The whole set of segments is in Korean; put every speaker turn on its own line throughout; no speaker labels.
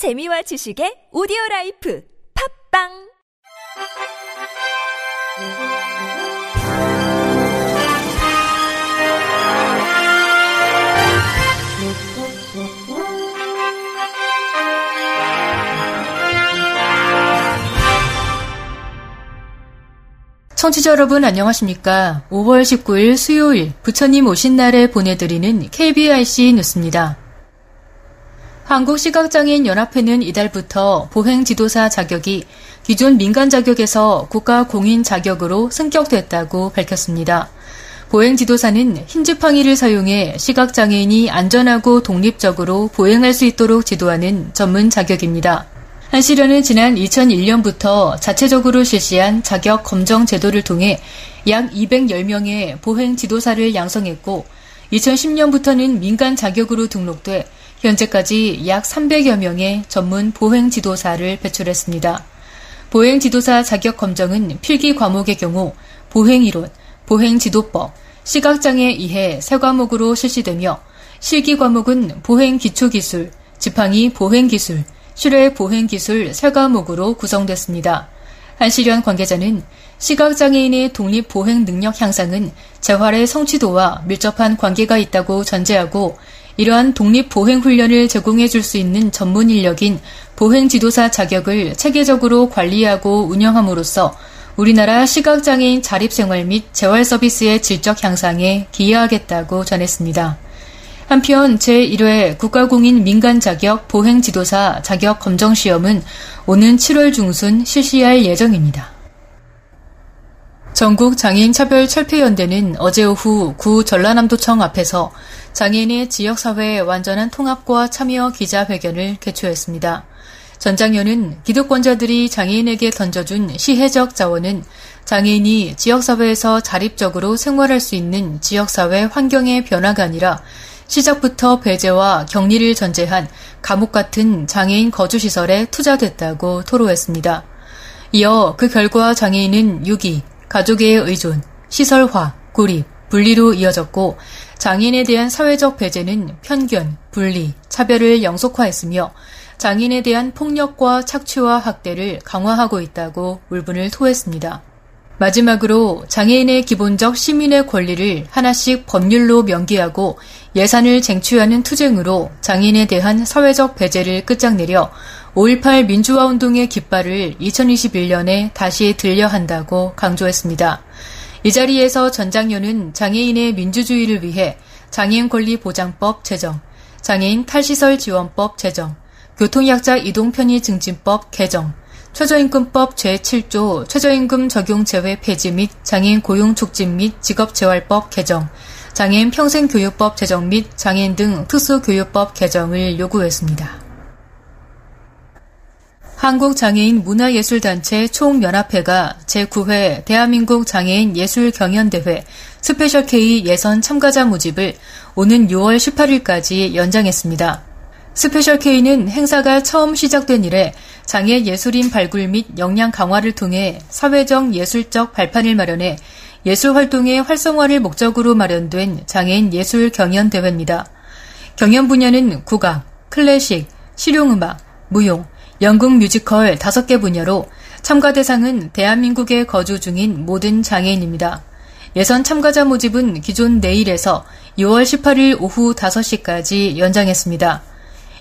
재미와 지식의 오디오 라이프 팟빵
청취자 여러분 안녕하십니까? 5월 19일 수요일 부처님 오신 날에 보내드리는 KBIC 뉴스입니다. 한국시각장애인 연합회는 이달부터 보행 지도사 자격이 기존 민간 자격에서 국가 공인 자격으로 승격됐다고 밝혔습니다. 보행 지도사는 흰지팡이를 사용해 시각장애인이 안전하고 독립적으로 보행할 수 있도록 지도하는 전문 자격입니다. 한시련은 지난 2001년부터 자체적으로 실시한 자격 검정 제도를 통해 약 210명의 보행 지도사를 양성했고 2010년부터는 민간 자격으로 등록돼 현재까지 약 300여 명의 전문 보행 지도사를 배출했습니다. 보행 지도사 자격 검정은 필기 과목의 경우 보행 이론, 보행 지도법, 시각장애 이해 세 과목으로 실시되며 실기 과목은 보행 기초 기술, 지팡이 보행 기술, 실외 보행 기술 세 과목으로 구성됐습니다. 한시련 관계자는 시각장애인의 독립 보행 능력 향상은 재활의 성취도와 밀접한 관계가 있다고 전제하고 이러한 독립 보행 훈련을 제공해 줄 수 있는 전문 인력인 보행 지도사 자격을 체계적으로 관리하고 운영함으로써 우리나라 시각장애인 자립생활 및 재활 서비스의 질적 향상에 기여하겠다고 전했습니다. 한편 제1회 국가공인 민간 자격 보행 지도사 자격 검정 시험은 오는 7월 중순 실시할 예정입니다. 전국 장애인 차별 철폐 연대는 어제 오후 구 전라남도청 앞에서 장애인의 지역 사회의 완전한 통합과 참여 기자회견을 개최했습니다. 전 장현은 기득권자들이 장애인에게 던져준 시혜적 자원은 장애인이 지역사회에서 자립적으로 생활할 수 있는 지역사회 환경의 변화가 아니라 시작부터 배제와 격리를 전제한 감옥 같은 장애인 거주시설에 투자됐다고 토로했습니다. 이어 그 결과 장애인은 유기, 가족의 의존, 시설화, 고립, 분리로 이어졌고 장애인에 대한 사회적 배제는 편견, 분리, 차별을 영속화했으며 장애인에 대한 폭력과 착취와 학대를 강화하고 있다고 울분을 토했습니다. 마지막으로 장애인의 기본적 시민의 권리를 하나씩 법률로 명기하고 예산을 쟁취하는 투쟁으로 장애인에 대한 사회적 배제를 끝장내려 5.18 민주화 운동의 깃발을 2021년에 다시 들려 한다고 강조했습니다. 이 자리에서 전장년은 장애인의 민주주의를 위해 장애인 권리 보장법 제정, 장애인 탈시설 지원법 제정, 교통약자 이동 편의 증진법 개정, 최저임금법 제7조 최저임금 적용 제외 폐지 및 장애인 고용 촉진 및 직업재활법 개정, 장애인 평생교육법 제정 및 장애인 등 특수교육법 개정을 요구했습니다. 한국장애인 문화예술단체 총연합회가 제9회 대한민국 장애인 예술경연대회 스페셜 K 예선 참가자 모집을 오는 6월 18일까지 연장했습니다. 스페셜 K는 행사가 처음 시작된 이래 장애 예술인 발굴 및 역량 강화를 통해 사회적 예술적 발판을 마련해 예술 활동의 활성화를 목적으로 마련된 장애인 예술 경연 대회입니다. 경연 분야는 국악, 클래식, 실용음악, 무용, 연극 뮤지컬 5개 분야로 참가 대상은 대한민국에 거주 중인 모든 장애인입니다. 예선 참가자 모집은 기존 내일에서 6월 18일 오후 5시까지 연장했습니다.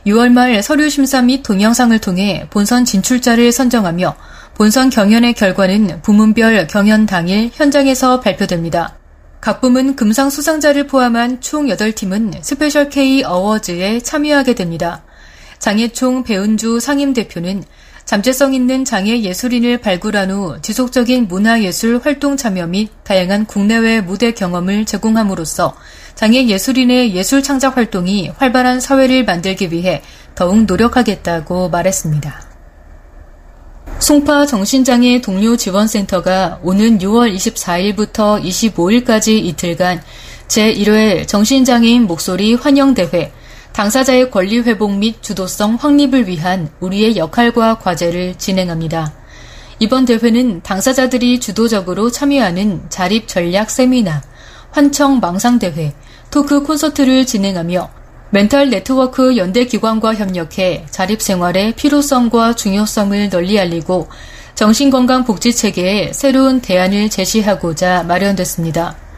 6월 말 서류 심사 및 동영상을 통해 본선 진출자를 선정하며 본선 경연의 결과는 부문별 경연 당일 현장에서 발표됩니다. 각 부문 금상 수상자를 포함한 총 8팀은 스페셜 K 어워즈에 참여하게 됩니다. 장애총 배은주 상임대표는 잠재성 있는 장애 예술인을 발굴한 후 지속적인 문화예술 활동 참여 및 다양한 국내외 무대 경험을 제공함으로써 장애 예술인의 예술 창작 활동이 활발한 사회를 만들기 위해 더욱 노력하겠다고 말했습니다. 송파 정신장애 동료 지원센터가 오는 6월 24일부터 25일까지 이틀간 제1회 정신장애인 목소리 환영대회 당사자의 권리 회복 및 주도성 확립을 위한 우리의 역할과 과제를 진행합니다. 이번 대회는 당사자들이 주도적으로 참여하는 자립 전략 세미나, 환청 망상대회, 토크 콘서트를 진행하며 멘탈 네트워크 연대 기관과 협력해 자립 생활의 필요성과 중요성을 널리 알리고 정신건강복지체계에 새로운 대안을 제시하고자 마련됐습니다.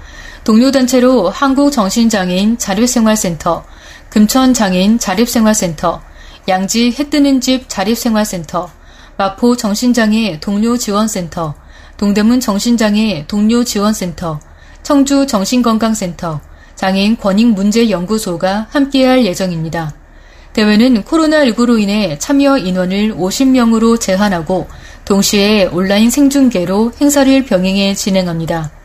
동료단체로 한국정신장애인 자립생활센터, 금천장애인 자립생활센터, 양지 해뜨는 집 자립생활센터, 마포 정신장애 동료지원센터, 동대문 정신장애 동료지원센터, 청주 정신건강센터, 장애인 권익문제연구소가 함께할 예정입니다. 대회는 코로나19로 인해 참여 인원을 50명으로 제한하고 동시에 온라인 생중계로 행사를 병행해 진행합니다.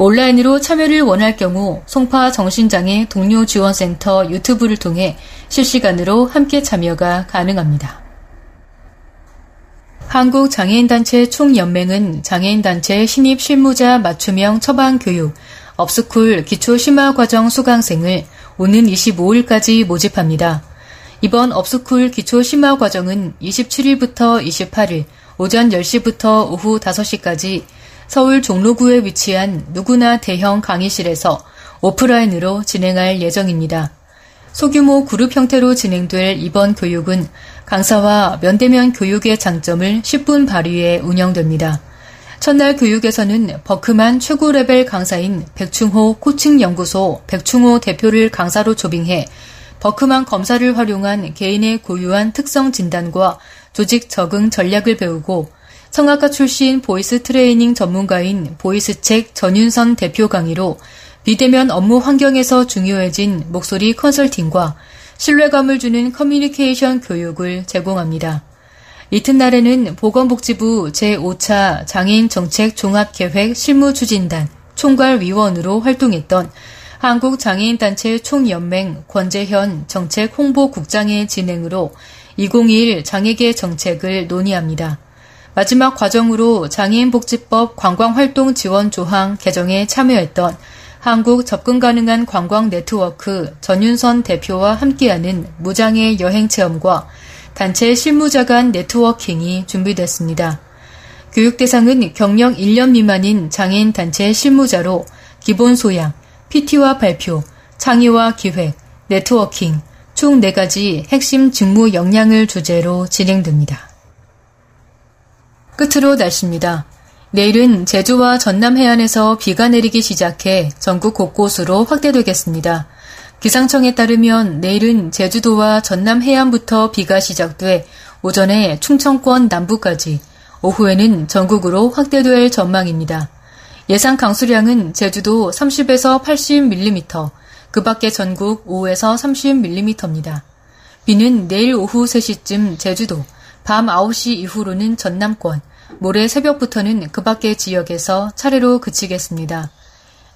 온라인으로 참여를 원할 경우 송파 정신장애 동료 지원센터 유튜브를 통해 실시간으로 함께 참여가 가능합니다. 한국장애인단체 총연맹은 장애인단체 신입 실무자 맞춤형 처방 교육 업스쿨 기초 심화과정 수강생을 오는 25일까지 모집합니다. 이번 업스쿨 기초 심화과정은 27일부터 28일 오전 10시부터 오후 5시까지 서울 종로구에 위치한 누구나 대형 강의실에서 오프라인으로 진행할 예정입니다. 소규모 그룹 형태로 진행될 이번 교육은 강사와 면대면 교육의 장점을 10분 발휘해 운영됩니다. 첫날 교육에서는 버크만 최고 레벨 강사인 백충호 코칭연구소 백충호 대표를 강사로 초빙해 버크만 검사를 활용한 개인의 고유한 특성 진단과 조직 적응 전략을 배우고 성악가 출신 보이스 트레이닝 전문가인 보이스책 전윤선 대표 강의로 비대면 업무 환경에서 중요해진 목소리 컨설팅과 신뢰감을 주는 커뮤니케이션 교육을 제공합니다. 이튿날에는 보건복지부 제5차 장애인 정책 종합계획 실무추진단 총괄위원으로 활동했던 한국장애인단체 총연맹 권재현 정책 홍보국장의 진행으로 2021 장애계 정책을 논의합니다. 마지막 과정으로 장애인복지법 관광활동 지원 조항 개정에 참여했던 한국 접근 가능한 관광 네트워크 전윤선 대표와 함께하는 무장애 여행 체험과 단체 실무자 간 네트워킹이 준비됐습니다. 교육 대상은 경력 1년 미만인 장애인 단체 실무자로 기본 소양, PT와 발표, 창의와 기획, 네트워킹, 총 4가지 핵심 직무 역량을 주제로 진행됩니다. 끝으로 날씨입니다. 내일은 제주와 전남 해안에서 비가 내리기 시작해 전국 곳곳으로 확대되겠습니다. 기상청에 따르면 내일은 제주도와 전남 해안부터 비가 시작돼 오전에 충청권 남부까지, 오후에는 전국으로 확대될 전망입니다. 예상 강수량은 제주도 30에서 80mm, 그 밖에 전국 5에서 30mm입니다. 비는 내일 오후 3시쯤 제주도, 밤 9시 이후로는 전남권, 모레 새벽부터는 그 밖의 지역에서 차례로 그치겠습니다.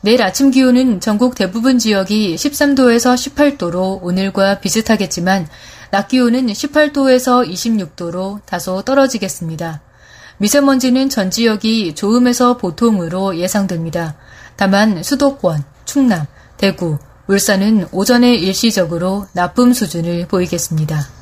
내일 아침 기온은 전국 대부분 지역이 13도에서 18도로 오늘과 비슷하겠지만 낮 기온은 18도에서 26도로 다소 떨어지겠습니다. 미세먼지는 전 지역이 좋음에서 보통으로 예상됩니다. 다만 수도권, 충남, 대구, 울산은 오전에 일시적으로 나쁨 수준을 보이겠습니다.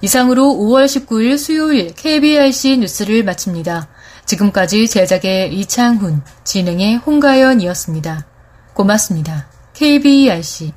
이상으로 5월 19일 수요일 KBRC 뉴스를 마칩니다. 지금까지 제작의 이창훈, 진행의 홍가연이었습니다. 고맙습니다. KBRC